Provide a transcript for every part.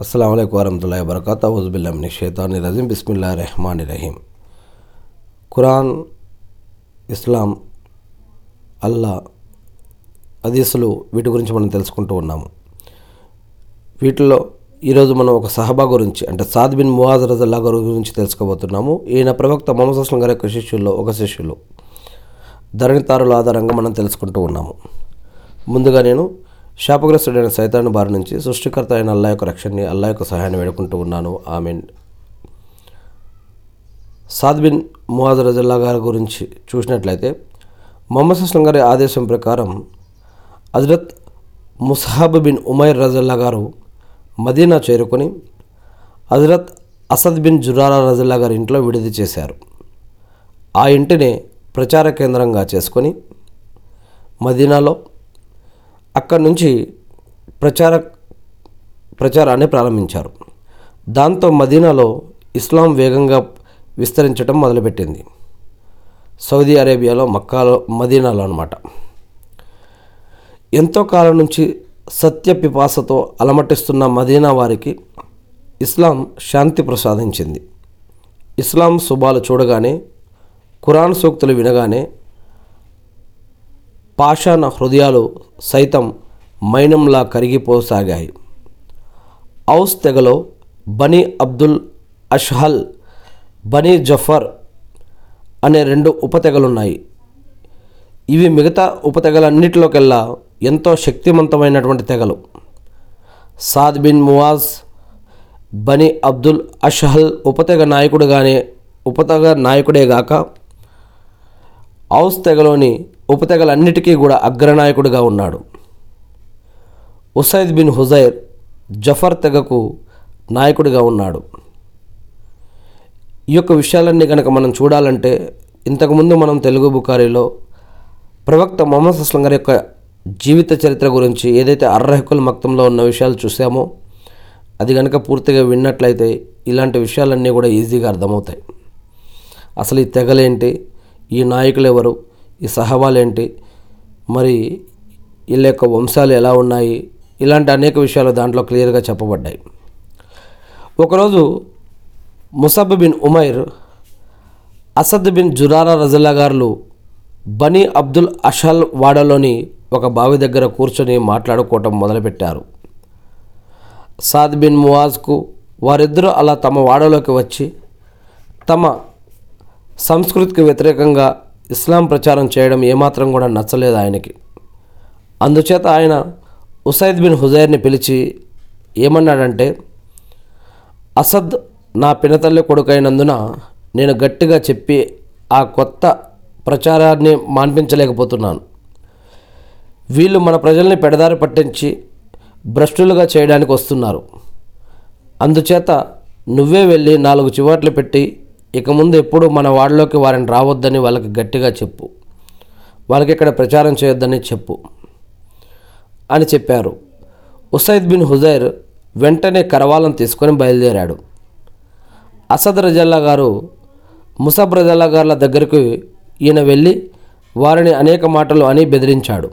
అస్సలం అయికు వరహతుల్లా వరకత హుజబిల్లామిని షేతాని రజీం బిస్మిల్లా రెహమాన్ రహీం ఖురాన్ ఇస్లాం అల్లా అదీసులు వీటి గురించి మనం తెలుసుకుంటూ ఉన్నాము. వీటిలో ఈరోజు మనం ఒక సహబా గురించి అంటే సాద్ బిన్ మువాజ్ రజల్లా గారి గురించి తెలుసుకోబోతున్నాము. ఈయన ప్రవక్త మొహమ్మద్ అస్లం గారి యొక్క శిష్యుల్లో ఒక శిష్యులు. ధరణితారుల ఆధారంగా మనం తెలుసుకుంటూ ఉన్నాము. ముందుగా నేను శాపగ్రస్తుడైన సైతాను బారి నుంచి సృష్టికర్త అయిన అల్లా యొక్క రక్షణని అల్లా యొక్క సహాయాన్ని వేడుకుంటూ ఉన్నాను. ఆమెన్. సాద్ బిన్ మువాజ్ రజల్లా గారి గురించి చూసినట్లయితే మొహమ్మద్ అస్లం గారి ఆదేశం ప్రకారం హజరత్ ముసహాబ్ బిన్ ఉమైర్ రజల్లా గారు మదీనా చేరుకొని హజరత్ అసద్ బిన్ జురారా రజల్లా గారి ఇంట్లో విడిది చేశారు. ఆ ఇంటిని ప్రచార కేంద్రంగా చేసుకొని మదీనాలో అక్కడి నుంచి ప్రచార ప్రచారాన్ని ప్రారంభించారు. దాంతో మదీనాలో ఇస్లాం వేగంగా విస్తరించడం మొదలుపెట్టింది. సౌదీ అరేబియాలో మక్కాలో మదీనాలో అనమాట ఎంతో కాలం నుంచి సత్య పిపాసతో అలమటిస్తున్న మదీనా వారికి ఇస్లాం శాంతి ప్రసాదించింది. ఇస్లాం శుభాలు చూడగానే ఖురాన్ సూక్తులు వినగానే పాషాణ హృదయాలు సైతం మైనంలా కరిగిపోసాగాయి. Aws తెగలో Bani Abdul Ashhal Bani Zafar అనే రెండు ఉపతెగలున్నాయి. ఇవి మిగతా ఉపతెగలన్నిటిలోకెల్లా ఎంతో శక్తివంతమైనటువంటి తెగలు. Saad bin Muadh Bani Abdul Ashhal ఉపతెగ నాయకుడుగానే ఉపతెగ నాయకుడే గాక ఔస్ తెగలోని ఉపతెగలన్నిటికీ కూడా అగ్రనాయకుడిగా ఉన్నాడు. ఉసైద్ బిన్ హుజైర్ జఫర్ తెగకు నాయకుడిగా ఉన్నాడు. ఈ యొక్క విషయాలన్నీ కనుక మనం చూడాలంటే ఇంతకుముందు మనం తెలుగు బుకారీలో ప్రవక్త మొహమ్మద్ అస్లం గారి యొక్క జీవిత చరిత్ర గురించి ఏదైతే అర్రహకుల మక్తంలో ఉన్న విషయాలు చూసామో అది కనుక పూర్తిగా విన్నట్లయితే ఇలాంటి విషయాలన్నీ కూడా ఈజీగా అర్థమవుతాయి. అసలు ఈ తెగలేంటి? ఈ నాయకులు ఎవరు ఈ సహవాలేంటి? మరి వీళ్ళ యొక్క వంశాలు ఎలా ఉన్నాయి? ఇలాంటి అనేక విషయాలు దాంట్లో క్లియర్గా చెప్పబడ్డాయి. ఒకరోజు Musab bin Umair Asad bin Zurara రజల్లా గారు బనీ అబ్దుల్ అషల్ వాడలోని ఒక బావి దగ్గర కూర్చొని మాట్లాడుకోవటం మొదలుపెట్టారు. సాద్ బిన్ మువాజ్కు వారిద్దరూ అలా తమ వాడలోకి వచ్చి తమ సంస్కృతికి వ్యతిరేకంగా ఇస్లాం ప్రచారం చేయడం ఏమాత్రం కూడా నచ్చలేదు ఆయనకి. అందుచేత ఆయన ఉసైద్ బిన్ హుజైర్ని పిలిచి ఏమన్నాడంటే అసద్ నా పినతల్లి కొడుకైనందున నేను గట్టిగా చెప్పి ఆ కొత్త ప్రచారాన్ని మాన్పించలేకపోతున్నాను. వీళ్ళు మన ప్రజల్ని పెడదారి పట్టించి భ్రష్టులుగా చేయడానికి వస్తున్నారు. అందుచేత నువ్వే వెళ్ళి నాలుగు చివాట్లు పెట్టి ఇక ముందు ఎప్పుడు మన వాడిలోకి వారిని రావద్దని వాళ్ళకి గట్టిగా చెప్పు. వాళ్ళకి ఇక్కడ ప్రచారం చేయొద్దని చెప్పు అని చెప్పారు. ఉసైద్ బిన్ హుజైర్ వెంటనే కరవాలను తీసుకొని బయలుదేరాడు. అసద్ రజల్లా గారు ముసబ్ రజల్లా గారుల దగ్గరికి ఈయన వెళ్ళి వారిని అనేక మాటలు అని బెదిరించాడు.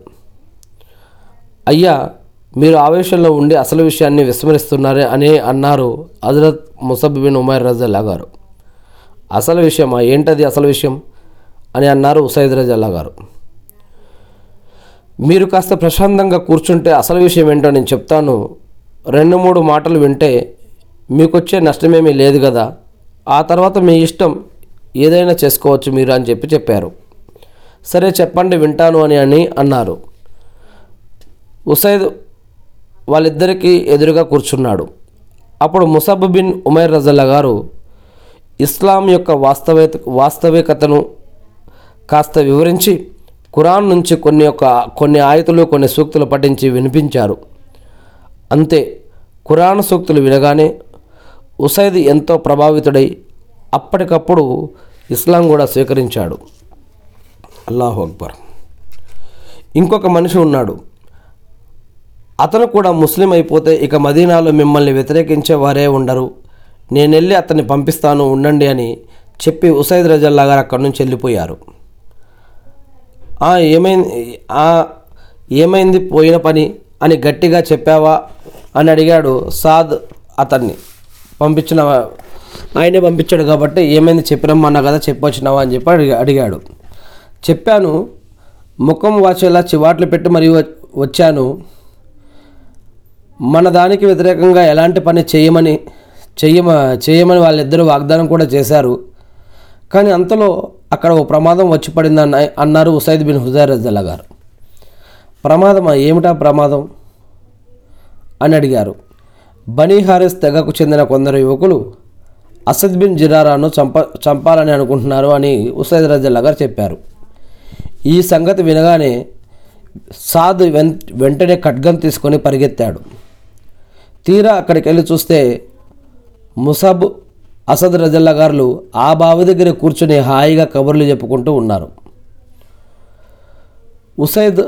అయ్యా మీరు ఆవేశంలో ఉండి అసలు విషయాన్ని విస్మరిస్తున్నారే అని అన్నారు హజరత్ ముసబ్ బిన్ ఉమైర్ రజల్లా గారు. అసలు విషయమా? ఏంటది అసలు విషయం? అని అన్నారు ఉసైద్ రజల్లా గారు. మీరు కాస్త ప్రశాంతంగా కూర్చుంటే అసలు విషయం ఏంటో నేను చెప్తాను. రెండు మూడు మాటలు వింటే మీకు వచ్చే నష్టమేమీ లేదు కదా ఆ తర్వాత మీ ఇష్టం ఏదైనా చేసుకోవచ్చు మీరు అని చెప్పి చెప్పారు. సరే చెప్పండి వింటాను అని అని అన్నారు. ఉసైద్ వాళ్ళిద్దరికీ ఎదురుగా కూర్చున్నాడు. అప్పుడు ముసబ్ బిన్ ఉమైర్ రజల్లా గారు ఇస్లాం యొక్క వాస్తవ వాస్తవికతను కాస్త వివరించి ఖురాన్ నుంచి కొన్ని యొక్క కొన్ని ఆయతులు కొన్ని సూక్తులు పఠించి వినిపించారు. అంతే ఖురాన్ సూక్తులు వినగానే ఉసైద్ ఎంతో ప్రభావితుడై అప్పటికప్పుడు ఇస్లాం కూడా స్వీకరించాడు. అల్లాహు అక్బర్. ఇంకొక మనిషి ఉన్నాడు. అతను కూడా ముస్లిం అయిపోతే ఇక మదీనాలో మిమ్మల్ని వ్యతిరేకించే వారే ఉండరు. నేను వెళ్ళి అతన్ని పంపిస్తాను ఉండండి అని చెప్పి ఉసైద్ రజల్లా గారు అక్కడి నుంచి వెళ్ళిపోయారు. ఏమైంది ఏమైంది పోయిన పని అని గట్టిగా చెప్పావా అని అడిగాడు సాద్ అతన్ని. పంపించిన ఆయనే పంపించాడు కాబట్టి ఏమైంది చెప్పినమ్మన్నా కదా చెప్పొచ్చినావా అని చెప్పి అడిగా అడిగాడు. చెప్పాను ముఖం వాచేలా చివాట్లు పెట్టి మరియు వచ్చాను. మన దానికి వ్యతిరేకంగా ఎలాంటి పని చేయమని చేయమ చేయమని వాళ్ళిద్దరూ వాగ్దానం కూడా చేశారు. కానీ అంతలో అక్కడ ఓ ప్రమాదం వచ్చి పడిందని అన్నారు ఉసైద్ బిన్ హుజైర్ రజల్లా గారు. ప్రమాదమా? ఏమిటా ప్రమాదం? అని అడిగారు. బనీ హారిస్ తెగకు చెందిన కొందరు యువకులు అసద్ బిన్ జిరారాను చంప చంపాలని అనుకుంటున్నారు అని ఉసైద్ రజల్లా గారు చెప్పారు. ఈ సంగతి వినగానే సాద్ వెన్ వెంటనే ఖడ్గం తీసుకొని పరిగెత్తాడు. తీరా అక్కడికి వెళ్ళి చూస్తే ముసబ్ అసద్ రజల్లా గారులు ఆ బావి దగ్గర కూర్చుని హాయిగా కబుర్లు చెప్పుకుంటూ ఉన్నారు. ఉసైద్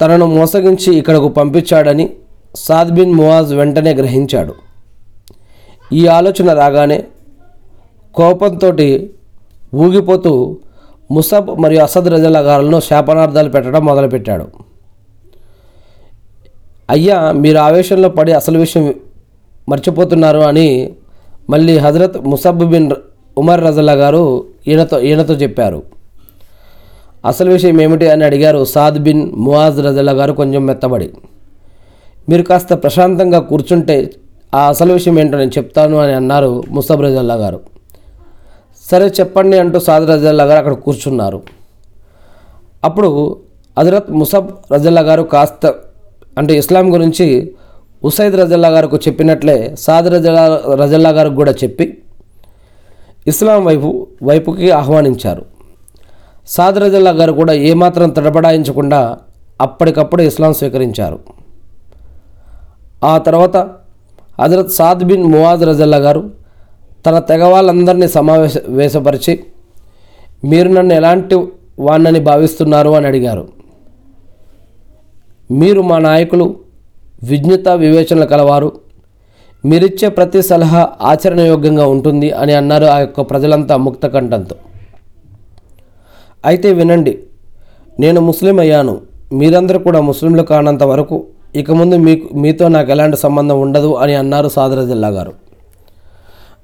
తనను మోసగించి ఇక్కడకు పంపించాడని సాద్ బిన్ మువాజ్ వెంటనే గ్రహించాడు. ఈ ఆలోచన రాగానే కోపంతో ఊగిపోతూ ముసబ్ మరియు అసద్ రజల్లా గారులను శాపనార్థాలు పెట్టడం మొదలుపెట్టాడు. అయ్యా మీరు ఆవేశంలో పడి అసలు విషయం మర్చిపోతున్నారు అని మళ్ళీ హజరత్ ముసబ్ బిన్ ఉమర్ రజల్లా గారు ఈయనతో ఈయనతో చెప్పారు. అసలు విషయం ఏమిటి అని అడిగారు సాద్ బిన్ మువాజ్ రజల్లా గారు కొంచెం మెత్తబడి. మీరు కాస్త ప్రశాంతంగా కూర్చుంటే ఆ అసలు విషయం ఏంటో నేను చెప్తాను అని అన్నారు ముసబ్ రజల్లా గారు. సరే చెప్పండి అంటూ సాద్ రజల్లా గారు అక్కడ కూర్చున్నారు. అప్పుడు హజరత్ ముసబ్ రజల్లా గారు కాస్త అంటే ఇస్లాం గురించి ఉసైద్ రజల్లా గారికి చెప్పినట్లే సాద్ రజల్లా రజల్లా గారికి కూడా చెప్పి ఇస్లాం వైపు వైపుకి ఆహ్వానించారు. సాద్ రజల్లా గారు కూడా ఏమాత్రం తడబడాయించకుండా అప్పటికప్పుడు ఇస్లాం స్వీకరించారు. ఆ తర్వాత హజరత్ సాద్ బిన్ మువాజ్ రజల్లా గారు తన తెగ వాళ్ళందరినీ సమావేశ వేశపరిచి మీరు నన్ను ఎలాంటి వాణ్ణని భావిస్తున్నారు అని అడిగారు. మీరు మా నాయకులు విజ్ఞత వివేచనలు కలవారు. మీరిచ్చే ప్రతి సలహా ఆచరణయోగ్యంగా ఉంటుంది అని అన్నారు ఆ యొక్క ప్రజలంతా ముక్త కంఠంతో. అయితే వినండి నేను ముస్లిం అయ్యాను. మీరందరూ కూడా ముస్లింలు కానంత వరకు ఇక ముందు మీకు మీతో నాకు ఎలాంటి సంబంధం ఉండదు అని అన్నారు సాదరజిల్లా గారు.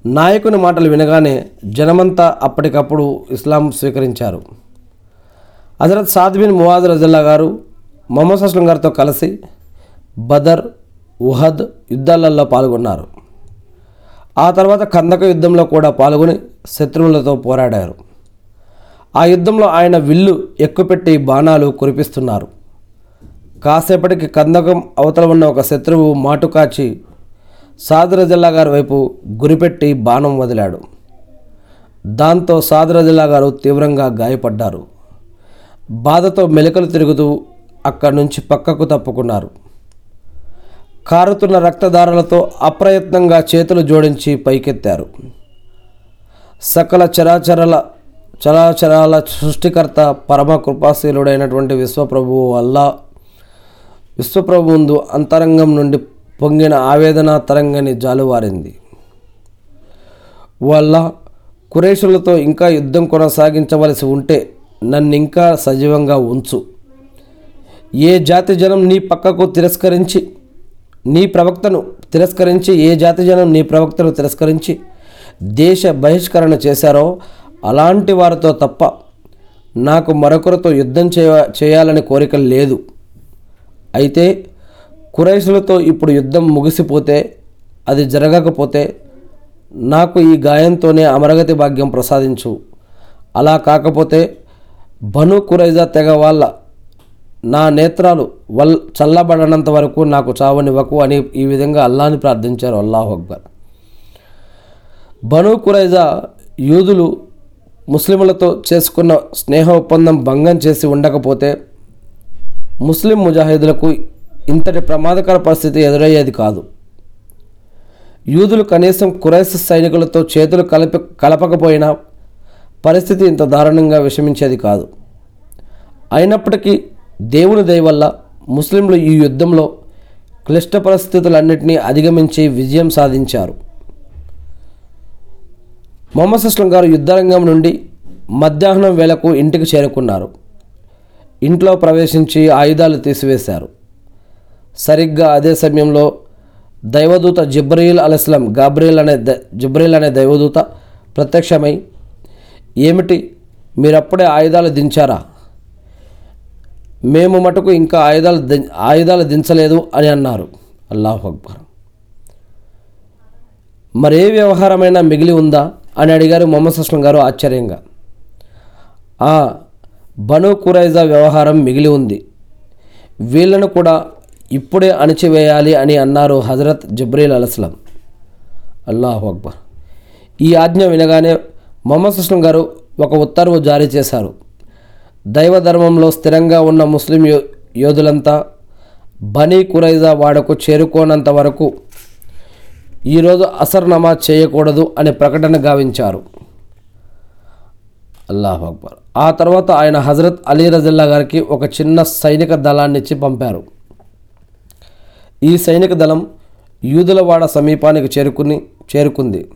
నాయకుని మాటలు వినగానే జనమంతా అప్పటికప్పుడు ఇస్లాం స్వీకరించారు. హజరత్ సాద్బిన్ మువాజ్ రజిల్లా గారు మొహమ్మద్ అస్లం గారితో కలిసి బదర్ ఉహద్ యుద్ధాలలో పాల్గొన్నారు. ఆ తర్వాత కందక యుద్ధంలో కూడా పాల్గొని శత్రువులతో పోరాడారు. ఆ యుద్ధంలో ఆయన విల్లు ఎక్కుపెట్టి బాణాలు కురిపిస్తున్నారు. కాసేపటికి కందకం అవతల ఉన్న ఒక శత్రువు మాటు కాచి సాదరజల్లా గారి వైపు గురిపెట్టి బాణం వదిలాడు. దాంతో సాదరజల్లా గారు తీవ్రంగా గాయపడ్డారు. బాధతో మెలికలు తిరుగుతూ అక్కడి నుంచి పక్కకు తప్పుకున్నారు. కారుతున్న రక్తధారలతో అప్రయత్నంగా చేతులు జోడించి పైకెత్తారు. సకల చరాచరల చరాచరాల సృష్టికర్త పరమ కృపాశీలుడైనటువంటి విశ్వప్రభువు అల్లా విశ్వప్రభు ముందు అంతరంగం నుండి పొంగిన ఆవేదన తరంగని జాలువారింది. వల్ల కురేషులతో ఇంకా యుద్ధం కొనసాగించవలసి ఉంటే నన్ను ఇంకా సజీవంగా ఉంచు. ఏ జాతి జనం నీ పక్కకు తిరస్కరించి నీ ప్రవక్తను తిరస్కరించి ఏ జాతి జనం నీ ప్రవక్తను తిరస్కరించి దేశ బహిష్కరణ చేశారో అలాంటి వారితో తప్ప నాకు మరొకరితో యుద్ధం చేయ చేయాలని కోరిక లేదు. అయితే కురైసులతో ఇప్పుడు యుద్ధం ముగిసిపోతే అది జరగకపోతే నాకు ఈ గాయంతోనే అమరగతి భాగ్యం ప్రసాదించు. అలా కాకపోతే బను కురైజా తెగ వాళ్ళ నా నేత్రాలు వల్ చల్లబడనంత వరకు నాకు చావనివ్వకు అని ఈ విధంగా అల్లాని ప్రార్థించారు. అల్లాహ్ అక్బర్. బను కురైజా యూదులు ముస్లిములతో చేసుకున్న స్నేహ ఒప్పందం భంగం చేసి ఉండకపోతే ముస్లిం ముజాహిదులకు ఇంతటి ప్రమాదకర పరిస్థితి ఎదురయ్యేది కాదు. యూదులు కనీసం కురైస్ సైనికులతో చేతులు కలిపి కలపకపోయినా పరిస్థితి ఇంత దారుణంగా విషమించేది కాదు. అయినప్పటికీ దేవుని దయవల్ల ముస్లింలు ఈ యుద్ధంలో క్లిష్ట పరిస్థితులన్నింటినీ అధిగమించి విజయం సాధించారు. మొహమ్మద్ అస్లం గారు యుద్ధరంగం నుండి మధ్యాహ్నం వేళకు ఇంటికి చేరుకున్నారు. ఇంట్లో ప్రవేశించి ఆయుధాలు తీసివేశారు. సరిగ్గా అదే సమయంలో దైవదూత జిబ్రీల్ అలస్లం గాబ్రియల్ అనే ద జిబ్రీల్ అనే దైవదూత ప్రత్యక్షమై ఏమిటి మీరప్పుడే ఆయుధాలు దించారా? మేము మటుకు ఇంకా ఆయుధాలు ఆయుధాలు దించలేదు అని అన్నారు. అల్లాహ్ అక్బర్. మరే వ్యవహారమైనా మిగిలి ఉందా? అని అడిగారు మొహమ్మద్ సుస్లం గారు ఆశ్చర్యంగా. ఆ బను కురైజా వ్యవహారం మిగిలి ఉంది. వీళ్ళను కూడా ఇప్పుడే అణిచివేయాలి అని అన్నారు హజరత్ జబ్రీల్ అలస్లం అల్లాహు అక్బర్. ఈ ఆజ్ఞ వినగానే మొహమ్మద్ సుస్లం గారు ఒక ఉత్తర్వు జారీ చేశారు. దైవ ధర్మంలో స్థిరంగా ఉన్న ముస్లిం యో యోధులంతా బనీ కురైజా వాడకు చేరుకోనంత వరకు ఈరోజు అసర్ నమాజ్ చేయకూడదు అనే ప్రకటన గావించారు. అల్లాహ్ అక్బర్. ఆ తర్వాత ఆయన హజరత్ అలీ రజిల్లా గారికి ఒక చిన్న సైనిక దళాన్ని ఇచ్చి పంపారు. ఈ సైనిక దళం యూదులవాడ సమీపానికి చేరుకుని చేరుకుంది.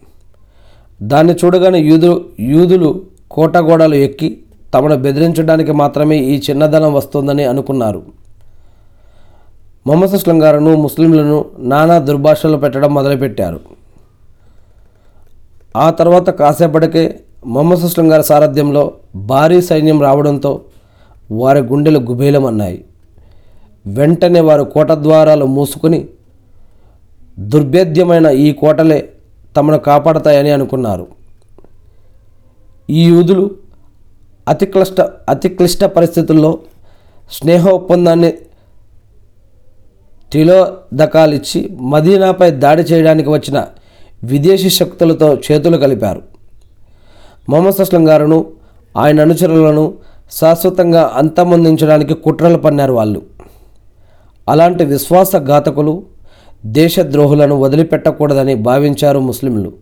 దాన్ని చూడగానే యూదులు యూదులు కోటగోడలు ఎక్కి తమను బెదిరించడానికి మాత్రమే ఈ చిన్నదనం వస్తోందని వస్తుందని అనుకున్నారు. మొహమ్మద్ అస్లం గారును ముస్లింలను నానా దుర్భాషలు పెట్టడం మొదలుపెట్టారు. ఆ తర్వాత కాసేపటికే మొహమ్మద్ అస్లం గారి సారథ్యంలో భారీ సైన్యం రావడంతో వారి గుండెలు గుబేలమన్నాయి. వెంటనే వారు కోట ద్వారాలు మూసుకుని దుర్భేద్యమైన ఈ కోటలే తమను కాపాడతాయని అనుకున్నారు. ఈ యూదులు అతి క్లిష్ట అతి క్లిష్ట పరిస్థితుల్లో స్నేహ ఒప్పందాన్ని తిలోదకాలిచ్చి మదీనాపై దాడి చేయడానికి వచ్చిన విదేశీ శక్తులతో చేతులు కలిపారు. మొహమ్మద్ అస్లం గారును ఆయన అనుచరులను శాశ్వతంగా అంతమొందించడానికి కుట్రలు పన్నారు వాళ్ళు. అలాంటి విశ్వాసఘాతకులు దేశద్రోహులను వదిలిపెట్టకూడదని భావించారు ముస్లింలు.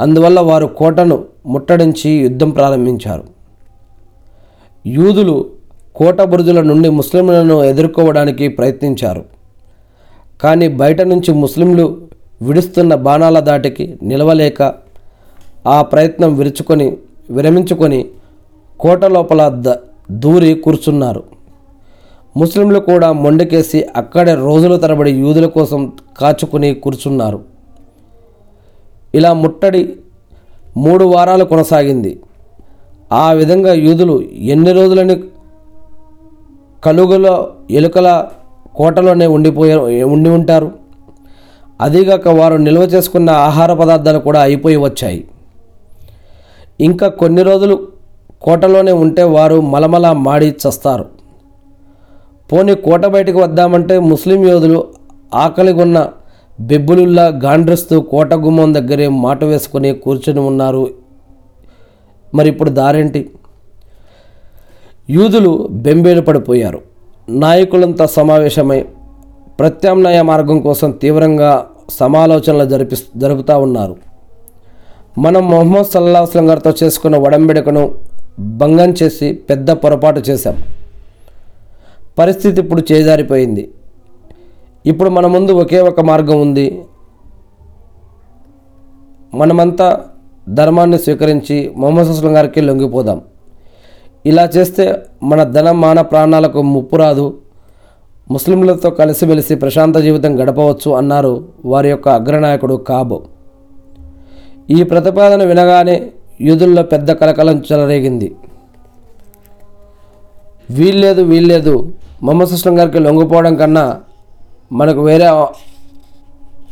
అందువల్ల వారు కోటను ముట్టడించి యుద్ధం ప్రారంభించారు. యూదులు కోట బురుజుల నుండి ముస్లింలను ఎదుర్కోవడానికి ప్రయత్నించారు. కానీ బయట నుంచి ముస్లింలు విడుస్తున్న బాణాల దాటికి నిలవలేక ఆ ప్రయత్నం విరుచుకొని విరమించుకొని కోట లోపల ద దూరి కూర్చున్నారు. ముస్లింలు కూడా మొండికేసి అక్కడే రోజుల తరబడి యూదుల కోసం కాచుకుని కూర్చున్నారు. ఇలా ముట్టడి మూడు వారాలు కొనసాగింది. ఆ విధంగా యూదులు ఎన్ని రోజులని కలుగులో ఎలుకల కోటలోనే ఉండిపోయే ఉండి ఉంటారు. అదీగాక వారు నిల్వ చేసుకున్న ఆహార పదార్థాలు కూడా అయిపోయి వచ్చాయి. ఇంకా కొన్ని రోజులు కోటలోనే ఉంటే వారు మలమల మాడి చస్తారు. పోనీ కోట బయటకు వద్దామంటే ముస్లిం యోధులు ఆకలిగొన్న బెబ్బులుల్లా గాండ్రిస్తూ కోట గుమ్మం దగ్గరే మాట వేసుకొని కూర్చొని ఉన్నారు మరి ఇప్పుడు దారేంటి? యూదులు బెంబేలు పడిపోయారు. నాయకులంతా సమావేశమై ప్రత్యామ్నాయ మార్గం కోసం తీవ్రంగా సమాలోచనలు జరిపి జరుపుతూ ఉన్నారు. మనం మొహమ్మద్ సల్లా అస్లం గారితో చేసుకున్న ఒడంబడికను భంగం చేసి పెద్ద పొరపాటు చేశాం. పరిస్థితి ఇప్పుడు చేజారిపోయింది. ఇప్పుడు మన ముందు ఒకే ఒక మార్గం ఉంది. మనమంతా ధర్మాన్ని స్వీకరించి మొహమ్మద్ అస్లం గారికి లొంగిపోదాం. ఇలా చేస్తే మన ధనం మాన ప్రాణాలకు ముప్పు రాదు. ముస్లింలతో కలిసిమెలిసి ప్రశాంత జీవితం గడపవచ్చు అన్నారు వారి యొక్క అగ్రనాయకుడు కాబో. ఈ ప్రతిపాదన వినగానే యూదుల్లో పెద్ద కలకలం చెలరేగింది. వీల్లేదు వీల్లేదు. మొహమ్మద్ సుస్లం గారికి లొంగిపోవడం కన్నా మనకు వేరే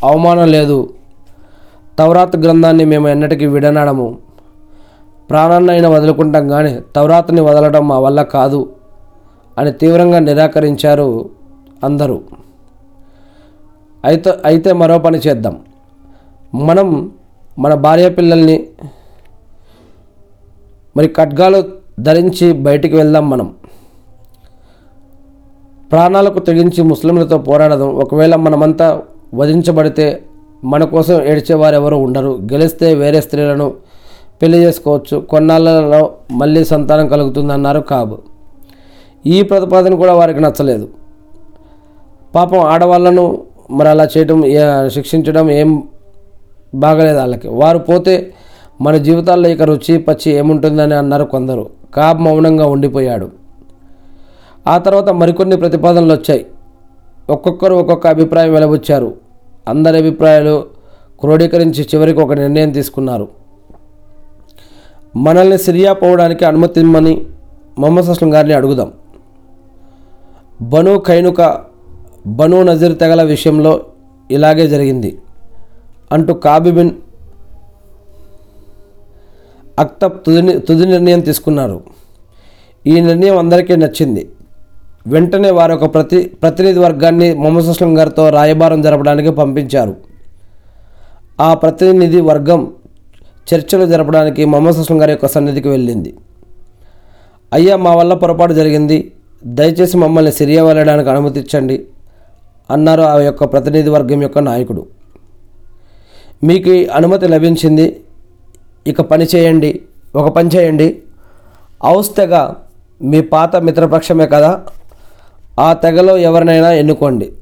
అవమానం లేదు. తౌరాత్ గ్రంథాన్ని మేము ఎన్నటికీ విడనాడము. ప్రాణాన్నైనా వదులుకుంటాం కానీ తౌరాత్ని వదలడం మా వల్ల కాదు అని తీవ్రంగా నిరాకరించారు అందరూ. అయితే అయితే మరో పని చేద్దాం. మనం మన భార్య పిల్లల్ని మరి ఖడ్గాలు ధరించి బయటికి వెళ్దాం మనం. ప్రాణాలకు తెగించి ముస్లింలతో పోరాడదాం. ఒకవేళ మనమంతా వధించబడితే మన కోసం ఏడ్చేవారు ఎవరు ఉండరు. గెలిస్తే వేరే స్త్రీలను పెళ్ళి చేసుకోవచ్చు. కొన్నాళ్ళలో మళ్ళీ సంతానం కలుగుతుందన్నారు కాబు. ఈ ప్రతిపాదన కూడా వారికి నచ్చలేదు. పాపం ఆడవాళ్ళను మరి అలా చేయడం శిక్షించడం ఏం బాగలేదు వాళ్ళకి. వారు పోతే మన జీవితాల్లో ఇక రుచి పచ్చి ఏముంటుందని అన్నారు కొందరు. కాబ్ మౌనంగా ఉండిపోయాడు. ఆ తర్వాత మరికొన్ని ప్రతిపాదనలు వచ్చాయి. ఒక్కొక్కరు ఒక్కొక్క అభిప్రాయం వెలబుచ్చారు అందరి అభిప్రాయాలు క్రోడీకరించి చివరికి ఒక నిర్ణయం తీసుకున్నారు. మనల్ని సిరియా పోవడానికి అనుమతి ఇమ్మని మొహమ్మద్ అస్లం గారిని అడుగుదాం. బను ఖైనుక బను నజీర్ తెగల విషయంలో ఇలాగే జరిగింది. అంటూ కాబిబిన్ అక్తబ్ తుది తుది నిర్ణయం తీసుకున్నారు. ఈ నిర్ణయం అందరికీ నచ్చింది. వెంటనే వారు ఒక ప్రతి ప్రతినిధి వర్గాన్ని మొహమ్మద్ అస్లం గారితో రాయబారం జరపడానికి పంపించారు. ఆ ప్రతినిధి వర్గం చర్చలు జరపడానికి మొహమ్మద్ అస్లం గారి యొక్క సన్నిధికి వెళ్ళింది. అయ్యా మా వల్ల పొరపాటు జరిగింది. దయచేసి మమ్మల్ని సిరియా వెళ్ళడానికి అనుమతించండి అన్నారు ఆ యొక్క ప్రతినిధి వర్గం యొక్క నాయకుడు. మీకు అనుమతి లభించింది. ఇక పని చేయండి. ఒక పని చేయండి. అవస్థగా మీ పాత మిత్రపక్షమే కదా? ఆ తెగలో ఎవరినైనా ఎన్నుకోండి.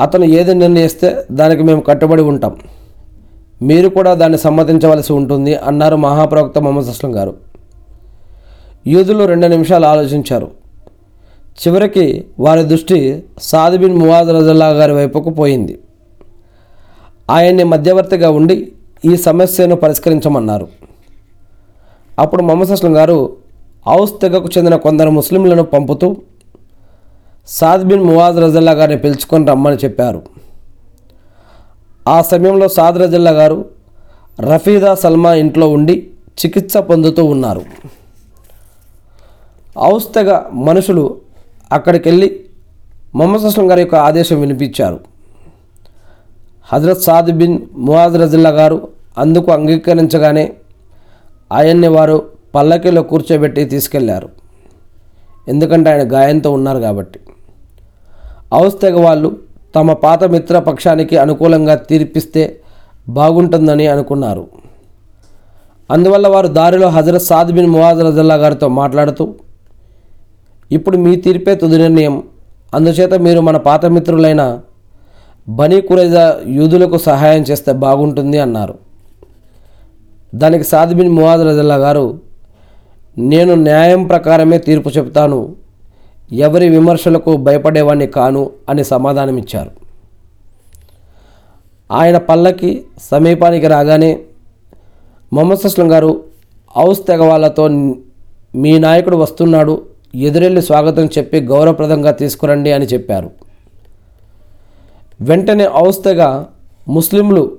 అతను ఏది నిర్ణయిస్తే దానికి మేము కట్టుబడి ఉంటాం. మీరు కూడా దాన్ని సమ్మతించవలసి ఉంటుంది అన్నారు మహాప్రవక్త మొహమ్మద్ అస్లం గారు. యూదులు రెండు నిమిషాలు ఆలోచించారు. చివరికి వారి దృష్టి సాదిబిన్ మువాజ్ రజల్లా గారి వైపుకు పోయింది. ఆయన్ని మధ్యవర్తిగా ఉండి ఈ సమస్యను పరిష్కరించమన్నారు. అప్పుడు మొహమ్మద్ అస్లం గారు హౌస్ తెగకు చెందిన కొందరు ముస్లింలను పంపుతూ సాద్ బిన్ మువాజ్ రజల్లా గారిని పిలుచుకొని రమ్మని చెప్పారు. ఆ సమయంలో సాద్ రజల్లా గారు రఫీదా సల్మా ఇంట్లో ఉండి చికిత్స పొందుతూ ఉన్నారు. ఔస్తగా మనుషులు అక్కడికి వెళ్ళి మొహమ్మద్ అస్లం గారి యొక్క ఆదేశం వినిపించారు. హజరత్ సాద్ బిన్ మువాజ్ రజిల్లా గారు అందుకు అంగీకరించగానే ఆయన్ని వారు పల్లకిలో కూర్చోబెట్టి తీసుకెళ్ళారు. ఎందుకంటే ఆయన గాయంతో ఉన్నారు కాబట్టి. హౌస్ తెగ వాళ్ళు తమ పాత మిత్ర పక్షానికి అనుకూలంగా తీర్పిస్తే బాగుంటుందని అనుకున్నారు. అందువల్ల వారు దారిలో హజరత్ సాద్ బిన్ మువాజ్ రజల్లా గారితో మాట్లాడుతూ ఇప్పుడు మీ తీర్పే తుది నిర్ణయం. అందుచేత మీరు మన పాత మిత్రులైన బనీ కురైజా యూదులకు సహాయం చేస్తే బాగుంటుంది అన్నారు. దానికి సాద్ బిన్ మువాజ్ రజల్లా గారు నేను న్యాయం ప్రకారమే తీర్పు చెప్తాను ఎవరి విమర్శలకు భయపడేవాణ్ణి కాను అని సమాధానమిచ్చారు. ఆయన పల్లకి సమీపానికి రాగానే మొహమ్మద్ సస్లం గారు హౌస్ తెగ వాళ్ళతో మీ నాయకుడు వస్తున్నాడు ఎదురెళ్ళి స్వాగతం చెప్పి గౌరవప్రదంగా తీసుకురండి అని చెప్పారు. వెంటనే హౌస్ తెగ ముస్లింలు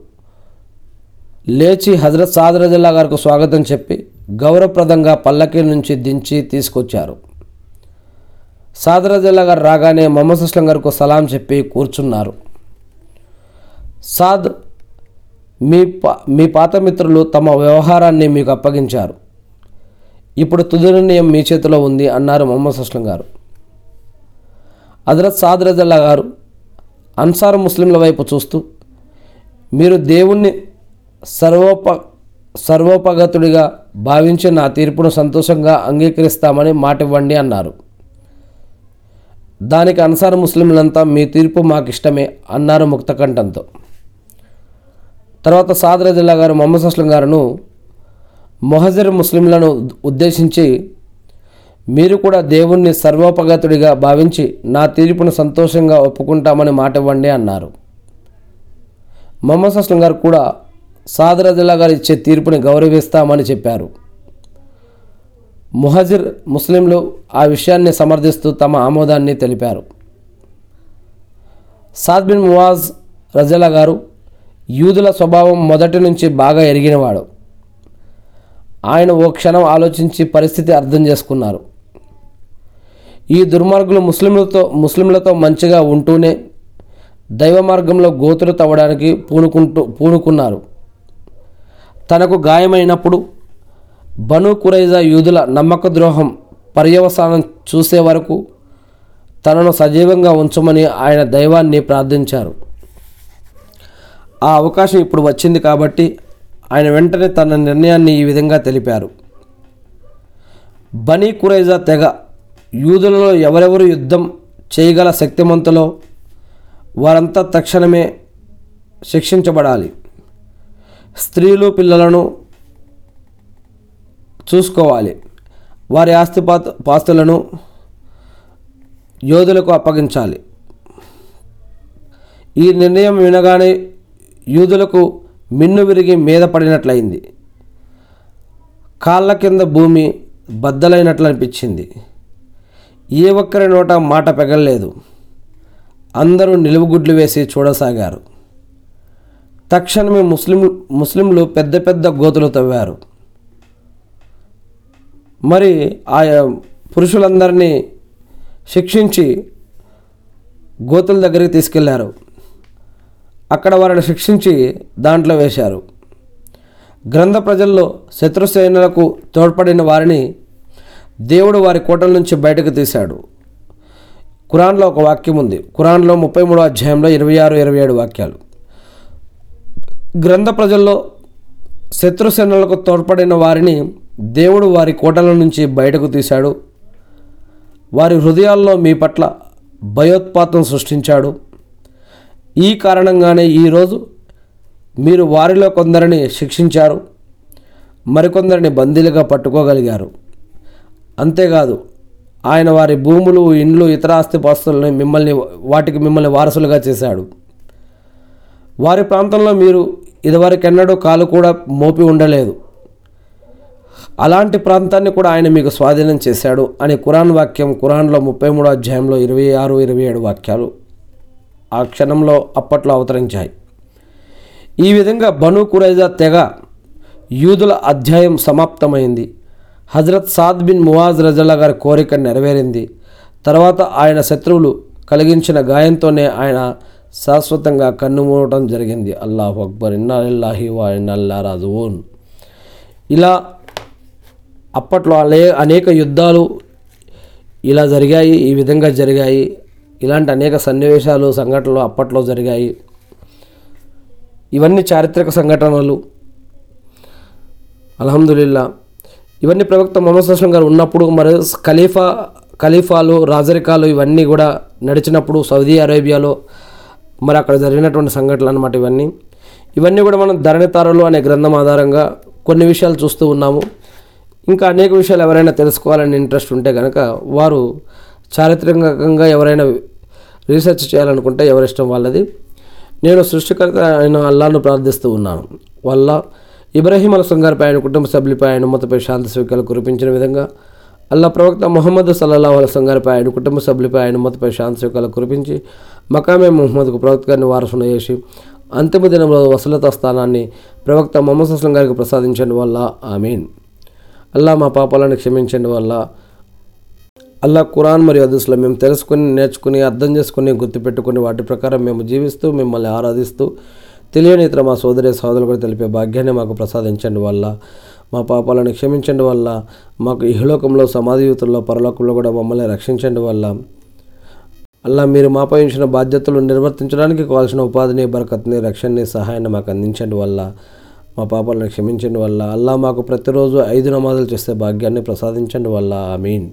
లేచి హజరత్ సాద్ రజల్లా గారికి స్వాగతం చెప్పి గౌరవప్రదంగా పల్లకి నుంచి దించి తీసుకొచ్చారు. సాదరాజల్లా గారు రాగానే మొహమ్మద్ సుస్లం గారికి సలాం చెప్పి కూర్చున్నారు. సాద్ మీ పా మీ పాత మిత్రులు తమ వ్యవహారాన్ని మీకు అప్పగించారు. ఇప్పుడు తుది నిర్ణయం మీ చేతిలో ఉంది అన్నారు మొహమ్మద్ సుస్లం గారు. హజరత్ సాద్ రజల్లా గారు అన్సార్ ముస్లింల వైపు చూస్తూ మీరు దేవుణ్ణి సర్వోప సర్వోపగతుడిగా భావించి నా తీర్పును సంతోషంగా అంగీకరిస్తామని మాటివ్వండి అన్నారు. దానికి అన్సార్ ముస్లింలంతా మీ తీర్పు మాకు ఇష్టమే అన్నారు ముక్తకంఠంతో. తర్వాత సాద్ జిల్లా గారు మొహమ్మద్ అస్లం గారును మొహజర్ ముస్లింలను ఉద్దేశించి మీరు కూడా దేవుణ్ణి సర్వోపగతుడిగా భావించి నా తీర్పును సంతోషంగా ఒప్పుకుంటామని మాట ఇవ్వండి అన్నారు. మొహమ్మద్ అస్లం గారు కూడా సాద్ జిల్లా గారు ఇచ్చే తీర్పుని గౌరవిస్తామని చెప్పారు. ముహజిర్ ముస్లింలు ఆ విషయాన్ని సమర్థిస్తూ తమ ఆమోదాన్ని తెలిపారు. సాద్ బిన్ మువాజ్ రజలా గారు యూదుల స్వభావం మొదటి నుంచి బాగా ఎరిగినవాడు. ఆయన ఓ క్షణం ఆలోచించి పరిస్థితి అర్థం చేసుకున్నారు. ఈ దుర్మార్గులు ముస్లింలతో ముస్లింలతో మంచిగా ఉంటూనే దైవ మార్గంలో గోతులు తవ్వడానికి పూనుకుంటూ పూనుకున్నారు. తనకు గాయమైనప్పుడు బను కురైజా యూదుల నమ్మక ద్రోహం పర్యవసానం చూసే వరకు తనను సజీవంగా ఉంచమని ఆయన దైవాన్ని ప్రార్థించారు. ఆ అవకాశం ఇప్పుడు వచ్చింది కాబట్టి ఆయన వెంటనే తన నిర్ణయాన్ని ఈ విధంగా తెలిపారు. బనీ కురైజా తెగ యూదులలో ఎవరెవరు యుద్ధం చేయగల శక్తిమంతులో వారంతా తక్షణమే శిక్షించబడాలి. స్త్రీలు పిల్లలను చూసుకోవాలి. వారి ఆస్తిపాత పాస్తులను యోధులకు అప్పగించాలి. ఈ నిర్ణయం వినగానే యూదులకు మిన్ను విరిగి మీద పడినట్లయింది. కాళ్ళ కింద భూమి బద్దలైనట్లు అనిపించింది ఏ ఒక్కరి నోట మాట పెగలలేదు. అందరూ నిలువుగుడ్లు వేసి చూడసాగారు. తక్షణమే ముస్లిం ముస్లింలు పెద్ద పెద్ద గోతులు తవ్వారు. మరి ఆయా పురుషులందరినీ శిక్షించి గోతుల దగ్గరికి తీసుకెళ్ళారు. అక్కడ వారిని శిక్షించి దాంట్లో వేశారు. గ్రంథ ప్రజల్లో శత్రుసేనలకు తోడ్పడిన వారిని దేవుడు వారి కోటల నుంచి బయటకు తీశాడు. ఖురాన్లో ఒక వాక్యం ఉంది. ఖురాన్లో ముప్పై మూడో అధ్యాయంలో ఇరవై ఆరు ఇరవై ఏడు వాక్యాలు. గ్రంథ ప్రజల్లో శత్రుసేనలకు తోడ్పడిన వారిని దేవుడు వారి కోటల నుంచి బయటకు తీశాడు. వారి హృదయాల్లో మీ పట్ల భయోత్పాతం సృష్టించాడు. ఈ కారణంగానే ఈరోజు మీరు వారిలో కొందరిని శిక్షించారు. మరికొందరిని బందీలుగా పట్టుకోగలిగారు. అంతేకాదు ఆయన వారి భూములు ఇండ్లు ఇతర ఆస్తిపాస్తులను మిమ్మల్ని వాటికి మిమ్మల్ని వారసులుగా చేశాడు. వారి ప్రాంతంలో మీరు ఇదివరకెన్నడూ కాలు కూడా మోపి ఉండలేదు. అలాంటి ప్రాంతాన్ని కూడా ఆయన మీకు స్వాధీనం చేశాడు అని ఖురాన్ వాక్యం ఖురాన్లో ముప్పై మూడో అధ్యాయంలో ఇరవై ఆరు ఇరవై ఏడు వాక్యాలు ఆ క్షణంలో అప్పట్లో అవతరించాయి. ఈ విధంగా బను కురైజా తెగ యూదుల అధ్యాయం సమాప్తమైంది. హజరత్ సాద్ బిన్ మువాజ్ రజల్లా గారి కోరిక నెరవేరింది. తర్వాత ఆయన శత్రువులు కలిగించిన గాయంతోనే ఆయన శాశ్వతంగా కన్నుమూడటం జరిగింది. అల్లాహు అక్బర్. ఇన్నాల్లాహి వా ఇన్నల్లా ఓన్ ఇలా అప్పట్లో అనే అనేక యుద్ధాలు ఇలా జరిగాయి ఈ విధంగా జరిగాయి. ఇలాంటి అనేక సన్నివేశాలు సంఘటనలు అప్పట్లో జరిగాయి. ఇవన్నీ చారిత్రక సంఘటనలు. అల్హమ్దులిల్లా. ఇవన్నీ ప్రవక్త మొహమ్మద్ అస్లం గారు ఉన్నప్పుడు మరి ఖలీఫా ఖలీఫాలు రాజరికాలు ఇవన్నీ కూడా నడిచినప్పుడు సౌదీ అరేబియాలో మరి అక్కడ జరిగినటువంటి సంఘటనలు అనమాట ఇవన్నీ. ఇవన్నీ కూడా మనం ధరణితారలు అనే గ్రంథం ఆధారంగా కొన్ని విషయాలు చూస్తూ ఉన్నాము. ఇంకా అనేక విషయాలు ఎవరైనా తెలుసుకోవాలని ఇంట్రెస్ట్ ఉంటే కనుక వారు చారిత్రకంగా ఎవరైనా రీసెర్చ్ చేయాలనుకుంటే ఎవరిష్టం వాళ్ళది. నేను సృష్టికర్త అయిన అల్లాను ప్రార్థిస్తూ ఉన్నాను. వల్ల ఇబ్రాహీం అలసం గారిపై ఆయన కుటుంబ సభ్యులపై ఆయన మతపై శాంతి స్వీకారాలు కురిపించిన విధంగా అల్లా ప్రవక్త మొహమ్మద్ సల్లాహు అలసం గారిపై ఆయన కుటుంబ సభ్యులపై ఆయన మతపై శాంతి స్వీకారాలు కురిపించి మకామే మొహమ్మద్కు ప్రవక్త గారిని వారసును చేసి అంతిమ దినంలో వసలత స్థానాన్ని ప్రవక్త మొహమ్మద్ అస్లం గారికి ప్రసాదించడం. వల్ల మీన్ అల్లా మా పాపాలను క్షమించండి వల్ల. అల్లా ఖురాన్ మరియు అదుసులో మేము తెలుసుకుని నేర్చుకుని అర్థం చేసుకుని గుర్తుపెట్టుకుని వాటి ప్రకారం మేము జీవిస్తూ మిమ్మల్ని ఆరాధిస్తూ తెలియని ఇతర మా సోదరి సోదరులు కూడా తెలిపే భాగ్యాన్ని మాకు ప్రసాదించండి వల్ల. మా పాపాలను క్షమించండి వల్ల. మాకు ఇహలోకంలో సమాధియుతుల్లో పరలోకంలో కూడా మమ్మల్ని రక్షించండి వల్ల. అల్లా మీరు మాపై ఉంచిన బాధ్యతలు నిర్వర్తించడానికి కావాల్సిన ఉపాధిని బరకత్ని రక్షణని సహాయాన్ని మాకు అందించండి వల్ల. మా పాపాలను క్షమించండి వల్ల. అల్లా మాకు ప్రతిరోజు ఐదు నమాజులు చేసే భాగ్యాన్ని ప్రసాదించండి వల్ల. ఆమీన్.